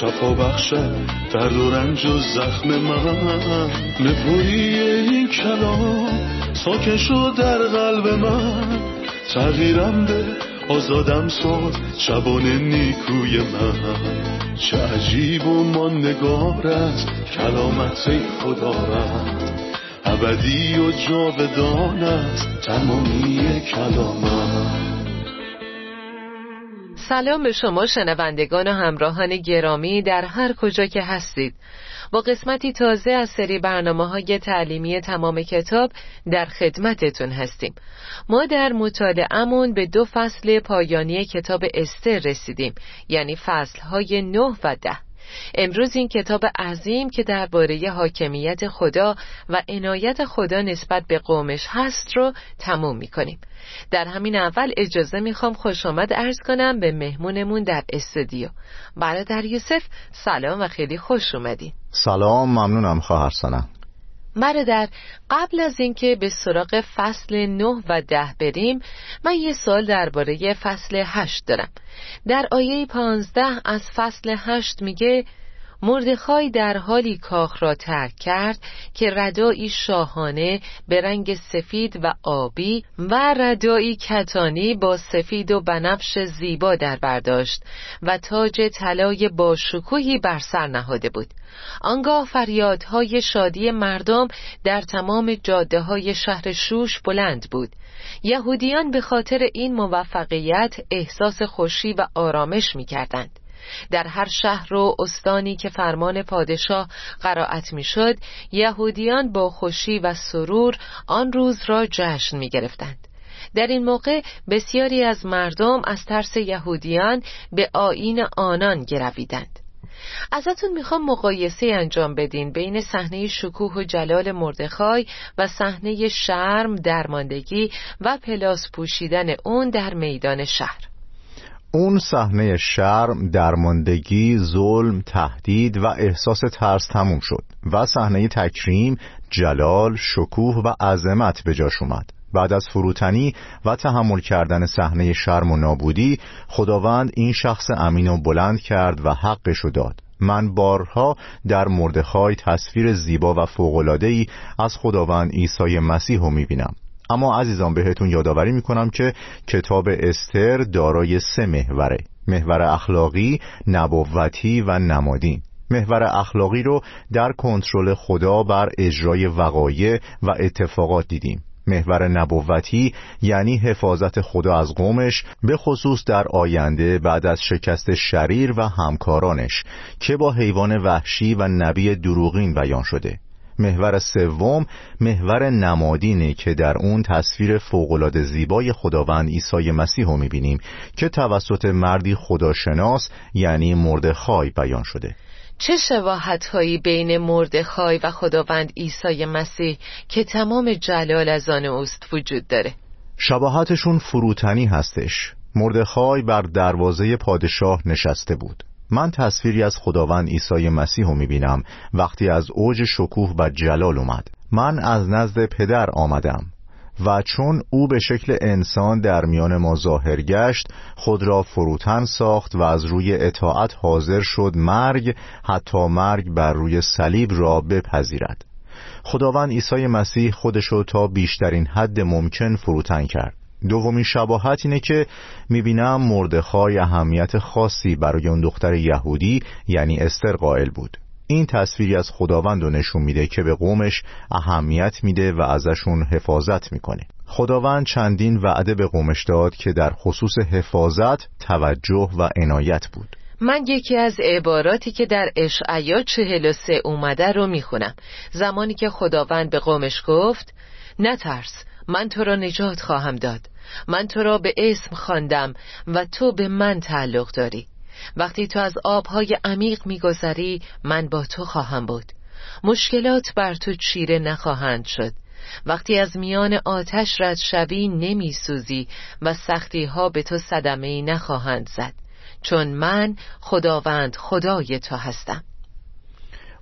شفا بخشد درد و رنج و زخم من. نپویی این کلام ساکن شد در قلب من. تغییرم به آزادم ساز شبان نیکوی من. چه عجیب و ماندگار است کلامت خدا رد ابدی و جاودان است تمامی کلامت سلام به شما شنوندگان و همراهان گرامی در هر کجا که هستید. با قسمتی تازه از سری برنامه های تعلیمی تمام کتاب در خدمتتون هستیم. ما در مطالعهمون به دو فصل پایانی کتاب استر رسیدیم یعنی فصل های نه و ده. امروز این کتاب عظیم که درباره حاکمیت خدا و عنایت خدا نسبت به قومش هست رو تموم می‌کنیم. در همین اول اجازه می‌خوام خوش آمد ارز کنم به مهمونمون در استودیو. برادر یوسف سلام و خیلی خوش اومدین. سلام ممنونم خواهر سنم برادر قبل از اینکه به سراغ فصل نه و ده بریم من یه سال درباره فصل هشت دارم. در آیه پانزده از فصل هشت میگه مردخای در حالی کاخ را ترک کرد که ردایی شاهانه به رنگ سفید و آبی و ردایی کتانی با سفید و بنفش زیبا در برداشت و تاج طلای با شکوهی بر سر نهاده بود آنگاه فریادهای شادی مردم در تمام جاده های شهر شوش بلند بود یهودیان به خاطر این موفقیت احساس خوشی و آرامش می کردند. در هر شهر و استانی که فرمان پادشاه قرائت می‌شد یهودیان با خوشی و سرور آن روز را جشن می گرفتند. در این موقع بسیاری از مردم از ترس یهودیان به آین آنان گرویدند ازتون می‌خوام مقایسه انجام بدین بین صحنه شکوه و جلال مردخای و صحنه شرم درماندگی و پلاس پوشیدن اون در میدان شهر اون صحنه شرم، درماندگی، ظلم، تهدید و احساس ترس تموم شد و صحنه تکریم، جلال، شکوه و عظمت به جاش اومد. بعد از فروتنی و تحمل کردن صحنه شرم و نابودی خداوند این شخص امین و بلند کرد و حقشو داد. من بارها در مردخای تصویر زیبا و فوق‌العاده‌ای از خداوند عیسی مسیح رو می‌بینم. اما عزیزان بهتون یادآوری می‌کنم که کتاب استر دارای سه محوره. محور اخلاقی، نبوتی و نمادین. محور اخلاقی رو در کنترل خدا بر اجرای وقایع و اتفاقات دیدیم. محور نبوتی یعنی حفاظت خدا از قومش به خصوص در آینده بعد از شکست شریر و همکارانش که با حیوان وحشی و نبی دروغین بیان شده. محور سوم محور نمادینه که در اون تصویر فوقالعاده زیبای خداوند عیسی مسیح رو می‌بینیم که توسط مردی خداشناس یعنی مردخای بیان شده. چه شواهت هایی بین مردخای و خداوند عیسی مسیح که تمام جلال از آن اوست وجود داره؟ شباهتشون فروتنی هستش. مردخای بر دروازه پادشاه نشسته بود. من تصویری از خداوند عیسی مسیح رو می‌بینم. وقتی از اوج شکوه و جلال اومد من از نزد پدر آمدم و چون او به شکل انسان در میان ما ظاهر گشت خود را فروتن ساخت و از روی اطاعت حاضر شد مرگ حتی مرگ بر روی صلیب را بپذیرد. خداوند عیسی مسیح خودشو تا بیشترین حد ممکن فروتن کرد. دومین شباهت اینه که می‌بینم مردخای اهمیت خاصی برای اون دختر یهودی یعنی استر قائل بود. این تصویری از خداوند رو نشون میده که به قومش اهمیت میده و ازشون حفاظت می‌کنه. خداوند چندین وعده به قومش داد که در خصوص حفاظت توجه و عنایت بود. من یکی از عباراتی که در اشعیا چهل و سه اومده رو می‌خونم. زمانی که خداوند به قومش گفت نترس من تو را نجات خواهم داد. من تو را به اسم خواندم و تو به من تعلق داری. وقتی تو از آبهای عمیق میگذری من با تو خواهم بود. مشکلات بر تو چیره نخواهند شد. وقتی از میان آتش رد شوی نمی سوزی و سختی ها به تو صدمه ای نخواهند زد. چون من خداوند خدای تو هستم.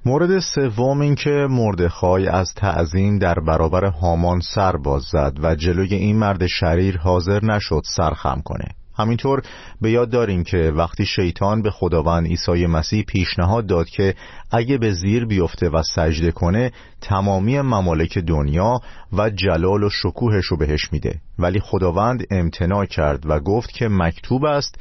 مورد سوم این که مردخای از تعظیم در برابر هامان سر باز زد و جلوی این مرد شریر حاضر نشد سرخم کنه. همینطور به یاد داریم که وقتی شیطان به خداوند عیسی مسیح پیشنهاد داد که اگه به زیر بیفته و سجده کنه تمامی ممالک دنیا و جلال و شکوهش رو بهش میده. ولی خداوند امتناع کرد و گفت که مکتوب است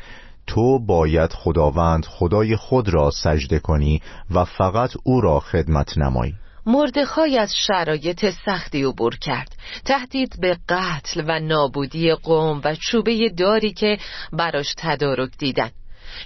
تو باید خداوند خدای خود را سجده کنی و فقط او را خدمت نمایی مردخای از شرایط سختی عبور کرد. تهدید به قتل و نابودی قوم و چوبه داری که براش تدارک دیدن.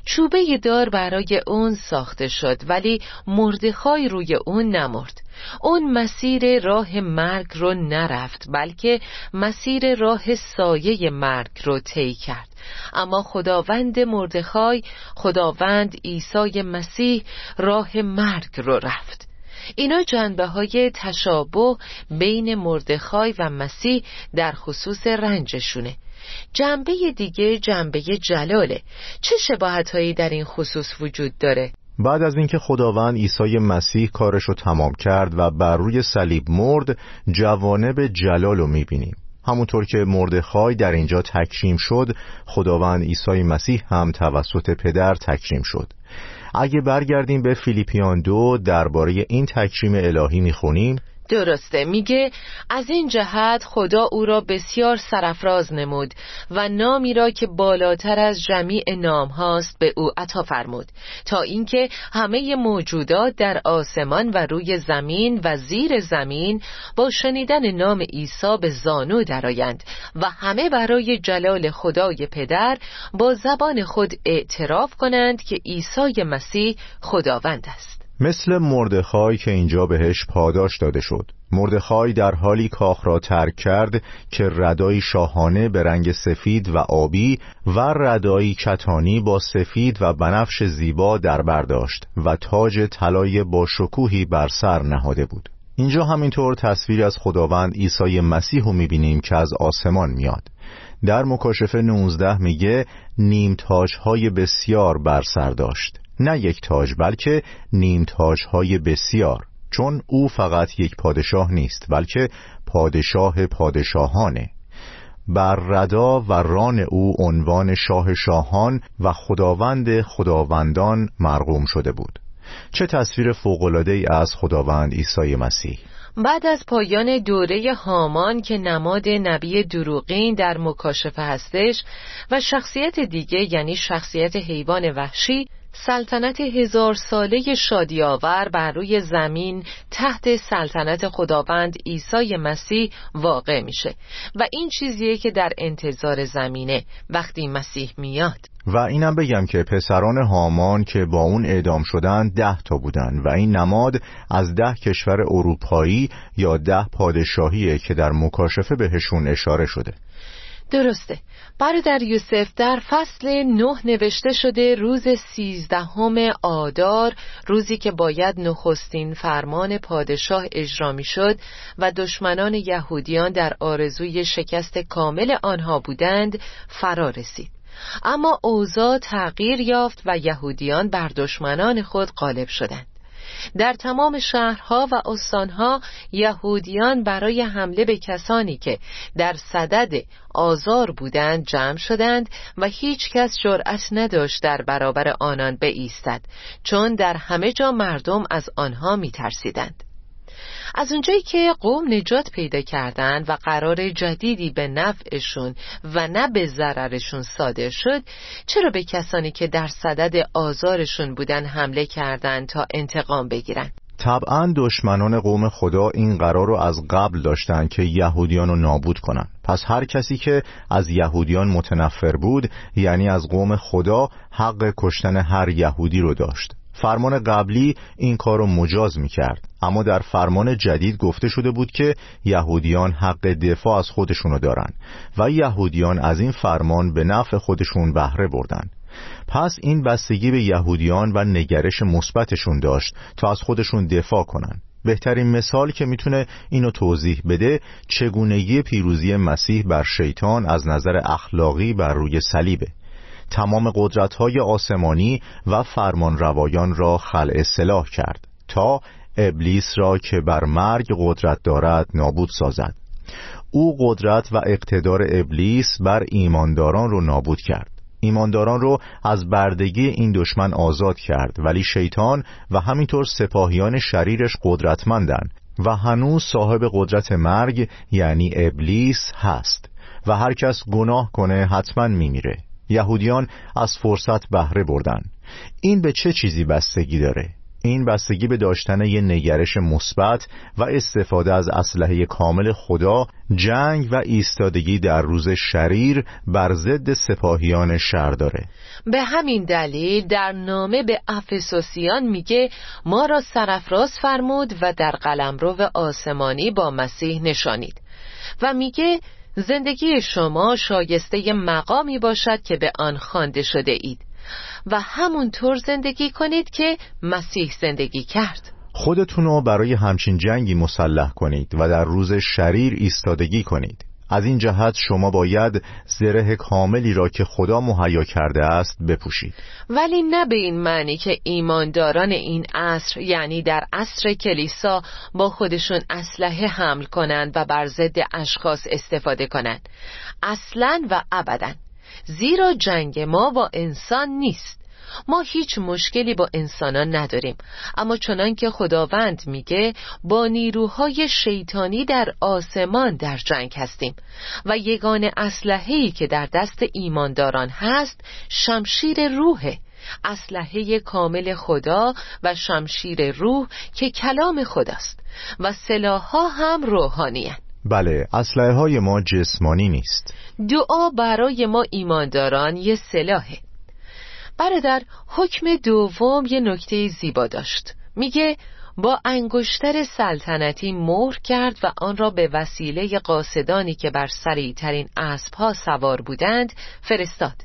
چوبه دار برای اون ساخته شد ولی مردخای روی اون نمرد. اون مسیر راه مرگ رو نرفت بلکه مسیر راه سایه مرگ رو طی کرد. اما خداوند مردخای خداوند عیسی مسیح راه مرگ رو رفت. اینا جنبه های تشابه بین مردخای و مسیح در خصوص رنجشونه. جنبه دیگه جنبه جلاله. چه شباهت هایی در این خصوص وجود داره؟ بعد از اینکه خداوند عیسی مسیح کارش رو تمام کرد و بر روی صلیب مرد جوانب جلال رو می‌بینیم. همونطور که مردخای در اینجا تکریم شد خداوند عیسی مسیح هم توسط پدر تکریم شد. اگه برگردیم به فیلیپیان دو درباره این تکریم الهی می‌خونیم. درسته. میگه از این جهت خدا او را بسیار سرفراز نمود و نامی را که بالاتر از جمیع نام هاست به او عطا فرمود. تا اینکه همه موجودات در آسمان و روی زمین و زیر زمین با شنیدن نام عیسی به زانو درآیند و همه برای جلال خدای پدر با زبان خود اعتراف کنند که عیسی مسیح خداوند است. مثل مردخای که اینجا بهش پاداش داده شد. مردخای در حالی کاخ را ترک کرد که ردایی شاهانه به رنگ سفید و آبی و ردایی کتانی با سفید و بنفش زیبا در برداشت و تاج طلای با شکوهی بر سر نهاده بود. اینجا همینطور تصویر از خداوند عیسی مسیح رو می‌بینیم که از آسمان میاد. در مکاشفه 19 میگه نیم های بسیار بر سر داشت. نه یک تاج بلکه نیم تاج های بسیار چون او فقط یک پادشاه نیست بلکه پادشاه پادشاهانه. بر ردا و ران او عنوان شاه شاهان و خداوند خداوندان مرقوم شده بود. چه تصویر ای از خداوند عیسی مسیح. بعد از پایان دوره هامان که نماد نبی دروغین در مکاشفه هستش و شخصیت دیگه یعنی شخصیت حیوان وحشی سلطنت هزار ساله شادیاور بر روی زمین تحت سلطنت خداوند عیسی مسیح واقع میشه و این چیزیه که در انتظار زمینه وقتی مسیح میاد. و اینم بگم که پسران هامان که با اون اعدام شدن ده تا بودن و این نماد از ده کشور اروپایی یا ده پادشاهیه که در مکاشفه بهشون اشاره شده. درسته. برادر یوسف در فصل نه نوشته شده روز سیزدهم آدار روزی که باید نخستین فرمان پادشاه اجرا می شد و دشمنان یهودیان در آرزوی شکست کامل آنها بودند فرا رسید. اما اوضاع تغییر یافت و یهودیان بر دشمنان خود غالب شدند. در تمام شهرها و استانها یهودیان برای حمله به کسانی که در صدد آزار بودند جمع شدند و هیچ کس جرأت نداشت در برابر آنان بایستد چون در همه جا مردم از آنها میترسیدند. از اونجایی که قوم نجات پیدا کردن و قرار جدیدی به نفعشون و نه به ضررشون صادر شد چرا به کسانی که در صدد آزارشون بودن حمله کردند تا انتقام بگیرن؟ طبعا دشمنان قوم خدا این قرار رو از قبل داشتن که یهودیان رو نابود کنن. پس هر کسی که از یهودیان متنفر بود یعنی از قوم خدا حق کشتن هر یهودی رو داشت. فرمان قبلی این کار رو مجاز می کرد اما در فرمان جدید گفته شده بود که یهودیان حق دفاع از خودشونو دارن و یهودیان از این فرمان به نفع خودشون بهره بردن. پس این بستگی به یهودیان و نگرش مثبتشون داشت تا از خودشون دفاع کنن. بهترین مثال که می‌تونه اینو توضیح بده چگونگی پیروزی مسیح بر شیطان از نظر اخلاقی بر روی صلیبه. تمام قدرت‌های آسمانی و فرمان روایان را خلع سلاح کرد تا ابلیس را که بر مرگ قدرت دارد نابود سازد. او قدرت و اقتدار ابلیس بر ایمانداران رو نابود کرد. ایمانداران رو از بردگی این دشمن آزاد کرد ولی شیطان و همینطور سپاهیان شریرش قدرتمندن و هنوز صاحب قدرت مرگ یعنی ابلیس هست و هر کس گناه کنه حتما میمیره. یهودیان از فرصت بهره بردن. این به چه چیزی بستگی داره؟ این بستگی به داشتن یه نگرش مثبت و استفاده از اسلحه کامل خدا جنگ و ایستادگی در روز شریر بر ضد سپاهیان شر داره. به همین دلیل در نامه به افسوسیان میگه ما را سرفراز فرمود و در قلمرو آسمانی با مسیح نشانید. و میگه زندگی شما شایسته مقامی باشد که به آن خوانده شده اید و همونطور زندگی کنید که مسیح زندگی کرد. خودتون رو برای همچین جنگی مسلح کنید و در روز شریر ایستادگی کنید. از این جهت شما باید زره کاملی را که خدا مهیا کرده است بپوشید. ولی نه به این معنی که ایمانداران این عصر یعنی در عصر کلیسا با خودشون اسلحه حمل کنند و بر ضد اشخاص استفاده کنند. اصلا و ابدا. زیرا جنگ ما با انسان نیست. ما هیچ مشکلی با انسانان نداریم. اما چنان که خداوند میگه با نیروهای شیطانی در آسمان در جنگ هستیم و یگان اسلحه‌ای که در دست ایمانداران هست شمشیر روحه. اسلحه کامل خدا و شمشیر روح که کلام خداست و سلاحها هم روحانی بله اسلحه های ما جسمانی نیست. دعا برای ما ایمانداران یه سلاحه. برادر حکم دوم یه نکته زیبا داشت. میگه با انگشتر سلطنتی مهر کرد و آن را به وسیله قاصدانی که بر سریع ترین اسبها سوار بودند فرستاد.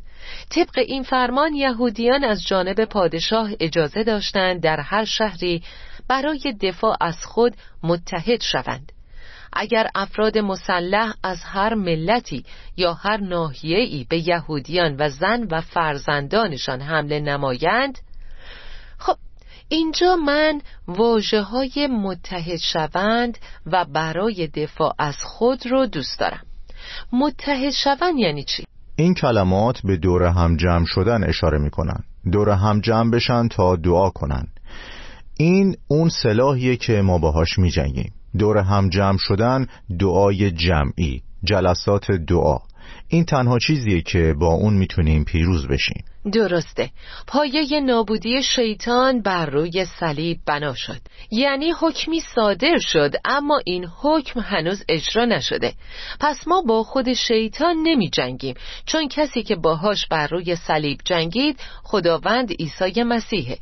طبق این فرمان یهودیان از جانب پادشاه اجازه داشتند در هر شهری برای دفاع از خود متحد شوند. اگر افراد مسلح از هر ملتی یا هر ناحیه‌ای به یهودیان و زن و فرزندانشان حمله نمایند خب اینجا من واجه های متحد شوند و برای دفاع از خود رو دوست دارم متحد شوند یعنی چی؟ این کلمات به دور هم جمع شدن اشاره می کنن. دور هم جمع بشن تا دعا کنن این اون سلاحیه که ما باهاش می جنگیم دور هم جمع شدن دعای جمعی جلسات دعا. این تنها چیزیه که با اون می‌تونیم پیروز بشیم. درسته. پایه نابودی شیطان بر روی صلیب بنا شد. یعنی حکمی صادر شد اما این حکم هنوز اجرا نشده. پس ما با خود شیطان نمی جنگیم چون کسی که باهاش بر روی صلیب جنگید خداوند عیسی مسیحه.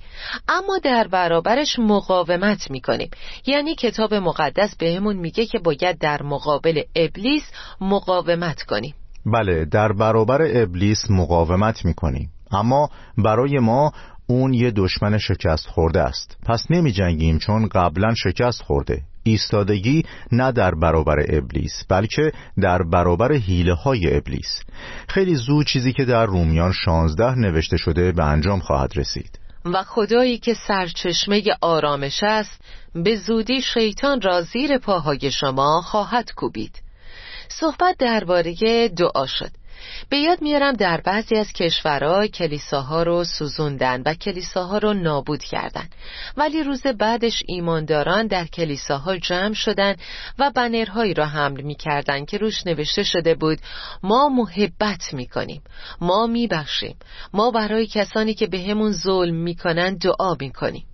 اما در برابرش مقاومت می کنیم یعنی کتاب مقدس بهمون میگه که باید در مقابل ابلیس مقاومت کنیم. بله در برابر ابلیس مقاومت می کنیم اما برای ما اون یه دشمن شکست خورده است. پس نمی جنگیم چون قبلا شکست خورده. ایستادگی نه در برابر ابلیس بلکه در برابر حیله های ابلیس. خیلی زود چیزی که در رومیان 16 نوشته شده به انجام خواهد رسید. و خدایی که سرچشمه آرامش است به زودی شیطان را زیر پاهای شما خواهد کوبید. صحبت درباره دعا شد. به یاد میارم در بعضی از کشورها کلیساها رو سوزوندن و کلیساها رو نابود کردن. ولی روز بعدش ایمانداران در کلیساها جمع شدن و بنرهایی را حمل می‌کردن که روش نوشته شده بود ما محبت می‌کنیم ما میبخشیم ما برای کسانی که به همون ظلم می‌کنن دعا می‌کنیم.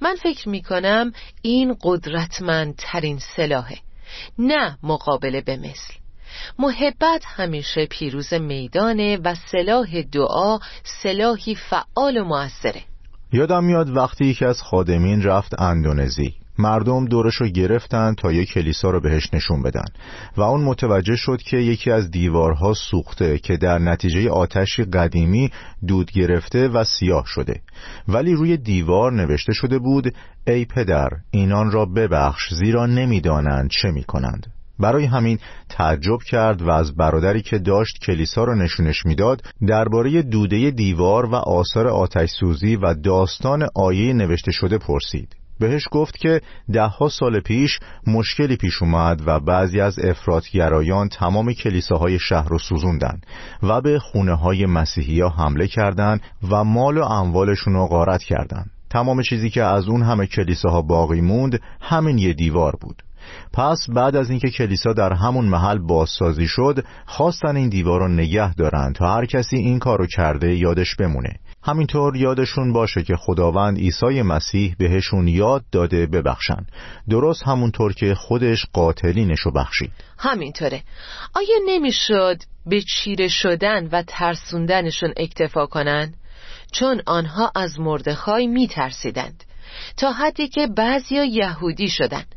من فکر می‌کنم این قدرتمندترین سلاحه. نه مقابله به مثل. محبت همیشه پیروز میدانه و سلاح دعا سلاحی فعال و موثره. یادم میاد وقتی یکی از خادمین رفت اندونزی. مردم دورش رو گرفتن تا یک کلیسا رو بهش نشون بدن و اون متوجه شد که یکی از دیوارها سوخته که در نتیجه آتشی قدیمی دود گرفته و سیاه شده. ولی روی دیوار نوشته شده بود ای پدر اینان را ببخش زیرا نمی‌دانند چه می‌کنند. برای همین تعجب کرد و از برادری که داشت کلیسا را نشونش می‌داد درباره دوده دیوار و آثار آتش سوزی و داستان آیه نوشته شده پرسید. بهش گفت که دهها سال پیش مشکلی پیش اومد و بعضی از افراطگرایان تمام کلیساهای شهر رو سوزوندن و به خونه های مسیحی ها حمله کردند و مال و اموالشون رو غارت کردند. تمام چیزی که از اون همه کلیساها باقی موند همین یه دیوار بود پس بعد از اینکه کلیسا در همون محل بازسازی شد خواستن این دیوار رو نگه دارن تا هر کسی این کارو کرده یادش بمونه همینطور یادشون باشه که خداوند عیسی مسیح بهشون یاد داده ببخشن. درست همونطور که خودش قاتلینشو بخشید. همینطوره. آیا نمی‌شد به چیره شدن و ترسوندنشون اکتفا کنن؟ چون آنها از مردخای میترسیدند. تا حدی که بعضیا یهودی شدند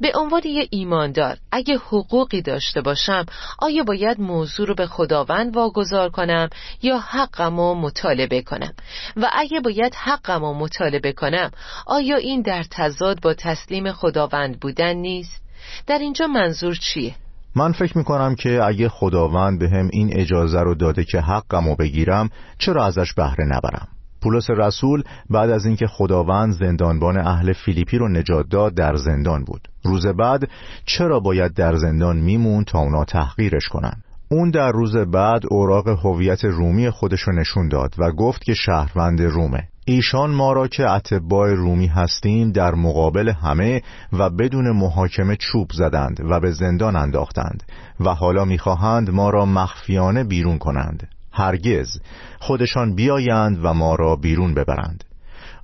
به عنوان یه ایماندار اگه حقوقی داشته باشم آیا باید موضوع رو به خداوند واگذار کنم یا حقم رو مطالبه کنم و اگه باید حقم رو مطالبه کنم آیا این در تضاد با تسلیم خداوند بودن نیست؟ در اینجا منظور چیه؟ من فکر می‌کنم که اگه خداوند به هم این اجازه رو داده که حقم رو بگیرم چرا ازش بهره نبرم پولس رسول بعد از اینکه خداوند زندانبان اهل فیلیپی رو نجات داد در زندان بود. روز بعد چرا باید در زندان میمون تا اونا تحقیرش کنن؟ اون در روز بعد اوراق هویت رومی خودش رو نشون داد و گفت که شهروند رومه. ایشان ما را که اتباع رومی هستیم در مقابل همه و بدون محاکمه چوب زدند و به زندان انداختند و حالا می‌خواهند ما را مخفیانه بیرون کنند. هرگز خودشان بیایند و ما را بیرون ببرند.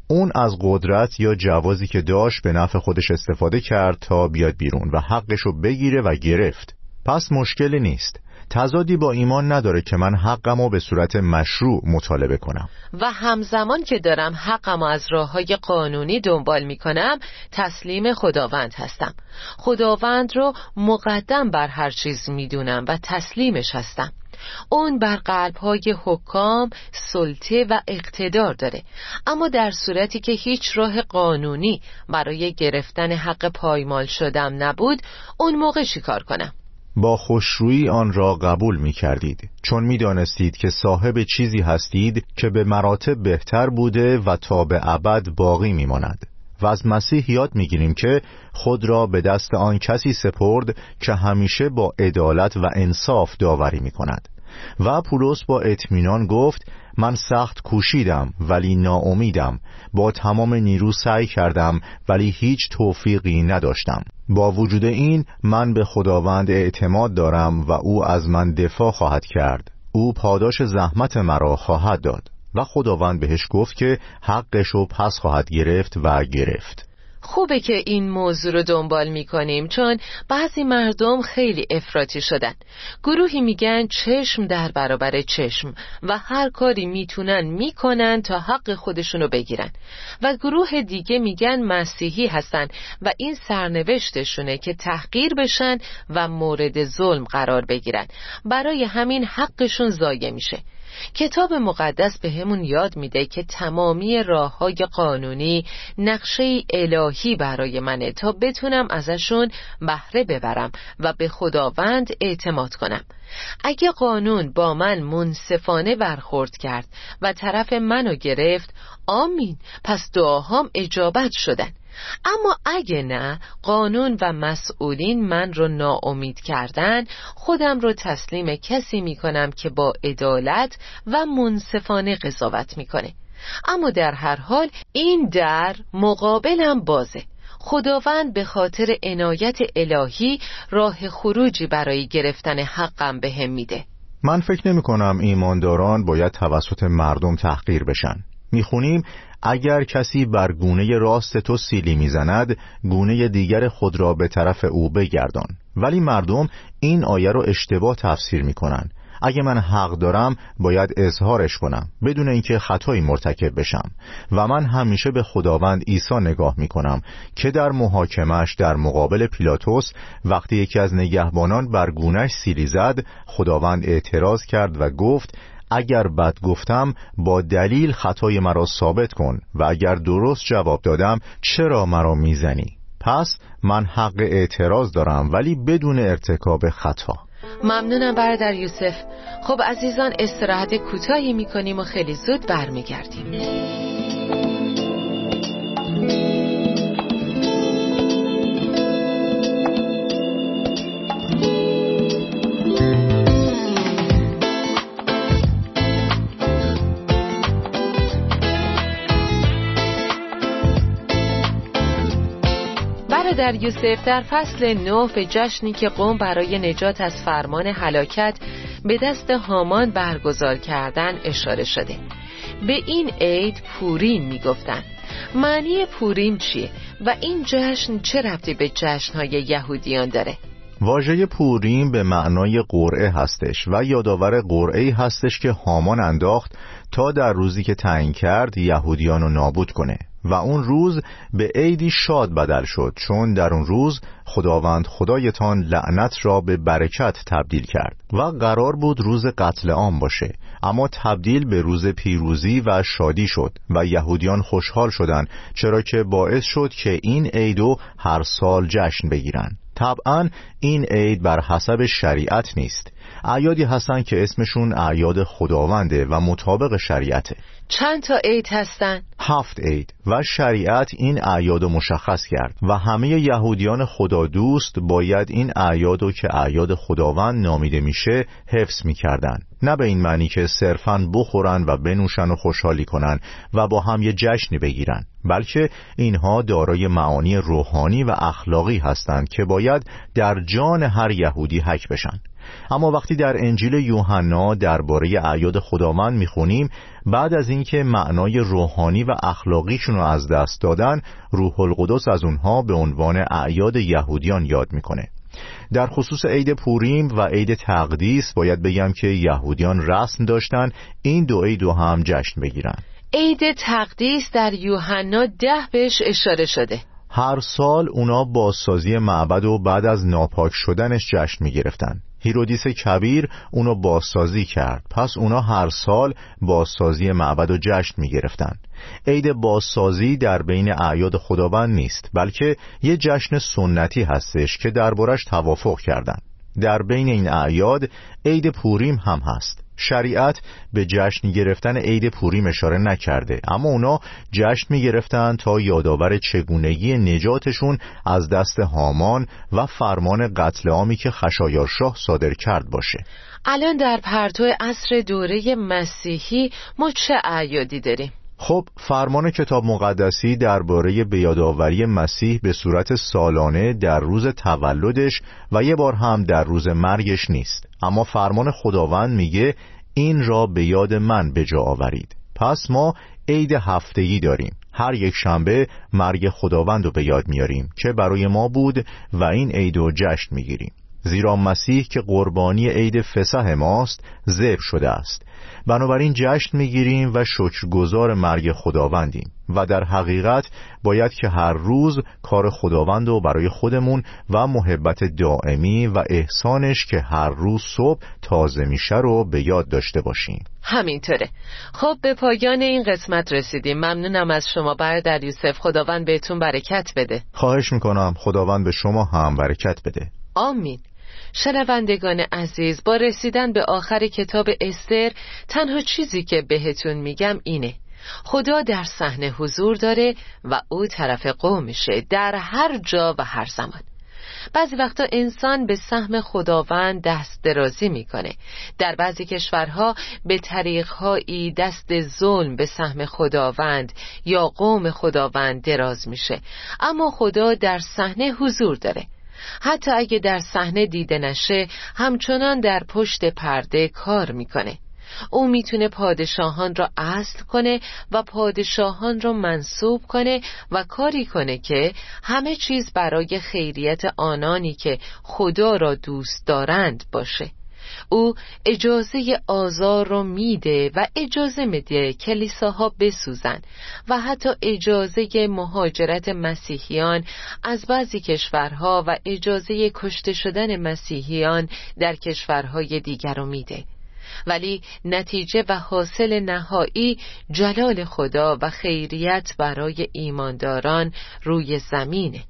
اون از قدرت یا جوازی که داشت به نفع خودش استفاده کرد تا بیاد بیرون و حقشو بگیره و گرفت. پس مشکلی نیست. تضادی با ایمان نداره که من حقمو به صورت مشروع مطالبه کنم. و همزمان که دارم حقم از راه های قانونی دنبال می کنم تسلیم خداوند هستم. خداوند رو مقدم بر هر چیز می‌دونم و تسلیمش هستم. اون بر قلبهای حکام سلطه و اقتدار داره. اما در صورتی که هیچ راه قانونی برای گرفتن حق پایمال شدم نبود اون موقع چیکار کنم؟ با خوشرویی آن را قبول می کردید چون می دانستید که صاحب چیزی هستید که به مراتب بهتر بوده و تا به ابد باقی می ماند و از مسیح یاد می‌گیریم که خود را به دست آن کسی سپرد که همیشه با عدالت و انصاف داوری می کند و پولس با اطمینان گفت من سخت کوشیدم ولی ناامیدم. با تمام نیرو سعی کردم ولی هیچ توفیقی نداشتم. با وجود این من به خداوند اعتماد دارم و او از من دفاع خواهد کرد. او پاداش زحمت مرا خواهد داد. و خداوند بهش گفت که حقش رو پس خواهد گرفت و گرفت. خوبه که این موضوع رو دنبال می‌کنیم چون بعضی مردم خیلی افراطی شدن. گروهی میگن چشم در برابر چشم و هر کاری می‌تونن می‌کنن تا حق خودشونو بگیرن. و گروه دیگه میگن مسیحی هستن و این سرنوشتشونه که تحقیر بشن و مورد ظلم قرار بگیرن. برای همین حقشون ضایع میشه. کتاب مقدس به همون یاد میده که تمامی راه های قانونی نقشه الهی برای منه تا بتونم ازشون بهره ببرم و به خداوند اعتماد کنم. اگه قانون با من منصفانه برخورد کرد و طرف منو گرفت آمین. پس دعاهام اجابت شدن. اما اگه نه قانون و مسئولین من رو ناامید کردن خودم رو تسلیم کسی می‌کنم که با عدالت و منصفانه قضاوت می‌کنه. اما در هر حال این در مقابلم بازه. خداوند به خاطر عنایت الهی راه خروجی برای گرفتن حقم به هم میده. من فکر نمی کنم ایمانداران باید توسط مردم تحقیر بشن. می‌خونیم اگر کسی بر گونه راست تو سیلی می‌زند گونه دیگر خود را به طرف او بگردان. ولی مردم این آیه را اشتباه تفسیر می‌کنن. اگه من حق دارم باید اظهارش کنم بدون اینکه خطایی مرتکب بشم. و من همیشه به خداوند عیسی نگاه می کنم که در محاکمش در مقابل پیلاتوس وقتی یکی از نگهبانان بر گونش سیلی زد خداوند اعتراض کرد و گفت اگر بد گفتم با دلیل خطای مرا ثابت کن و اگر درست جواب دادم چرا مرا می‌زنی؟ پس من حق اعتراض دارم ولی بدون ارتکاب خطا. ممنونم برادر یوسف. خب عزیزان استراحت کوتاهی می‌کنیم و خیلی زود برمیگردیم. در یوسف در فصل نو به جشنی که قوم برای نجات از فرمان هلاکت به دست هامان برگزار کردن اشاره شده. به این عید پورین می‌گفتن. معنی پورین چیه و این جشن چه ربطی به جشنهای یهودیان داره؟ واژه پوریم به معنای قرعه هستش و یادآور قرعه هستش که هامان انداخت تا در روزی که تعیین کرد یهودیان رو نابود کنه. و اون روز به عیدی شاد بدل شد چون در اون روز خداوند خدایتان لعنت را به برکت تبدیل کرد و قرار بود روز قتل عام باشه. اما تبدیل به روز پیروزی و شادی شد و یهودیان خوشحال شدند چرا که باعث شد که این عیدو هر سال جشن بگیرن. طبعا این عید بر حسب شریعت نیست. اعیادی هستن که اسمشون اعیاد خداونده و مطابق شریعته. چند تا عید هستن؟ هفت عید و شریعت این اعیاد مشخص کرد و همه یهودیان خدا دوست باید این اعیاد که اعیاد خداوند نامیده میشه حفظ می‌کردن. نه به این معنی که صرفا بخورن و بنوشن و خوشحالی کنن و با هم یه جشنی بگیرن بلکه اینها دارای معانی روحانی و اخلاقی هستند که باید در جان هر یهودی حک بشن. اما وقتی در انجیل یوحنا درباره اعیاد خداوند می‌خونیم بعد از اینکه معنای روحانی و اخلاقیشون رو از دست دادن روح القدس از اونها به عنوان اعیاد یهودیان یاد می‌کنه. در خصوص عید پوریم و عید تقدیس باید بگم که یهودیان رسم داشتن این دو عید هم جشن بگیرن. عید تقدیس در یوحنا ده بهش اشاره شده. هر سال اونا بازسازی معبد و بعد از ناپاک شدنش جشن می گرفتن هیرودیس کبیر اونو بازسازی کرد. پس اونا هر سال بازسازی معبد و جشن می گرفتن عید بازسازی در بین اعیاد خداوند نیست بلکه یه جشن سنتی هستش که دربارش توافق کردند. در بین این اعیاد عید پوریم هم هست. شریعت به جشن گرفتن عید پوریم اشاره نکرده اما اونا جشن می گرفتن تا یادآور چگونگی نجاتشون از دست هامان و فرمان قتل عامی که خشایارشاه صادر کرد باشه الان در پرتو عصر دوره مسیحی ما چه اعیادی داریم؟ خب فرمان کتاب مقدسی درباره بیادآوری مسیح به صورت سالانه در روز تولدش و یه بار هم در روز مرگش نیست. اما فرمان خداوند میگه این را به یاد من به جا آورید. پس ما عید هفتگی داریم. هر یک شنبه مرگ خداوند رو به یاد میاریم که برای ما بود و این عید رو جشن می‌گیریم. زیرا مسیح که قربانی عید فسح ماست ذبح شده است. بنابراین جشن می‌گیریم و شکرگزار مرگ خداوندیم و در حقیقت باید که هر روز کار خداوند رو برای خودمون و محبت دائمی و احسانش که هر روز صبح تازه میشه رو به یاد داشته باشیم. همینطوره. خب به پایان این قسمت رسیدیم. ممنونم از شما برادر یوسف. خداوند بهتون برکت بده. خواهش می‌کنم. خداوند به شما هم برکت بده. آمین. شنوندگان عزیز با رسیدن به آخر کتاب استر تنها چیزی که بهتون میگم اینه. خدا در صحنه حضور داره و او طرف قومشه در هر جا و هر زمان. بعضی وقتا انسان به سهم خداوند دست درازی می‌کنه. در بعضی کشورها به طریقهایی دست ظلم به سهم خداوند یا قوم خداوند دراز میشه. اما خدا در صحنه حضور داره. حتی اگه در صحنه دیده نشه همچنان در پشت پرده کار می‌کنه. او می‌تونه پادشاهان را اصل کنه و پادشاهان را منصوب کنه و کاری کنه که همه چیز برای خیریت آنانی که خدا را دوست دارند باشه. او اجازه آزار رو میده و اجازه میده کلیساها بسوزن و حتی اجازه مهاجرت مسیحیان از بعضی کشورها و اجازه کشته شدن مسیحیان در کشورهای دیگر رو میده. ولی نتیجه و حاصل نهایی جلال خدا و خیریت برای ایمانداران روی زمینه.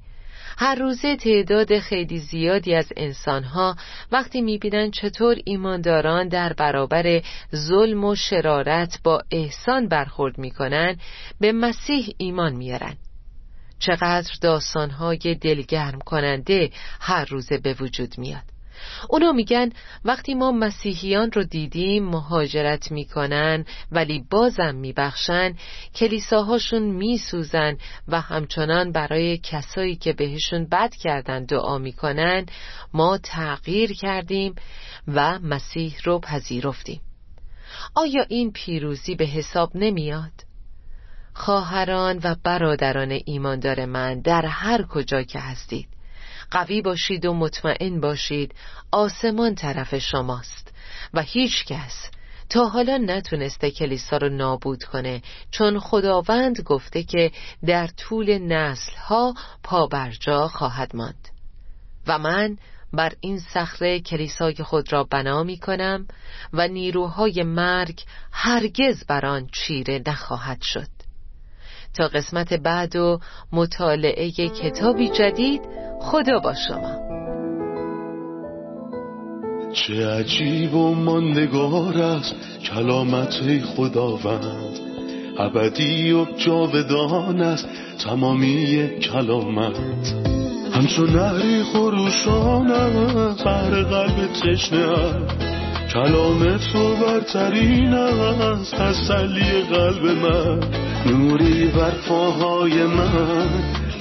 هر روزه تعداد خیلی زیادی از انسانها وقتی می‌بینن چطور ایمانداران در برابر ظلم و شرارت با احسان برخورد می‌کنن به مسیح ایمان میارن چقدر داستانهای دلگرم کننده هر روزه به وجود میاد. اونا میگن وقتی ما مسیحیان رو دیدیم مهاجرت می‌کنن ولی بازم میبخشن کلیساهاشون میسوزن و همچنان برای کسایی که بهشون بد کردن دعا می‌کنن ما تغییر کردیم و مسیح رو پذیرفتیم آیا این پیروزی به حساب نمیاد؟ خواهران و برادران ایماندار من در هر کجا که هستید قوی باشید و مطمئن باشید. آسمان طرف شماست. و هیچ کس تا حالا نتونسته کلیسا رو نابود کنه چون خداوند گفته که در طول نسل ها پابرجا خواهد ماند. و من بر این صخره کلیسای خود را بنا می کنم و نیروهای مرگ هرگز بر آن چیره نخواهد شد. تا قسمت بعد و مطالعه کتابی جدید خدا با شما. چه عجیب و ماندگار است کلامت خداوند. ابدی و جاودان است تمامی کلامت. همچون نهری خروشان است بر قلب تشنه کلام تو برترین است تسلی قلب من. نوری بر پاهای من.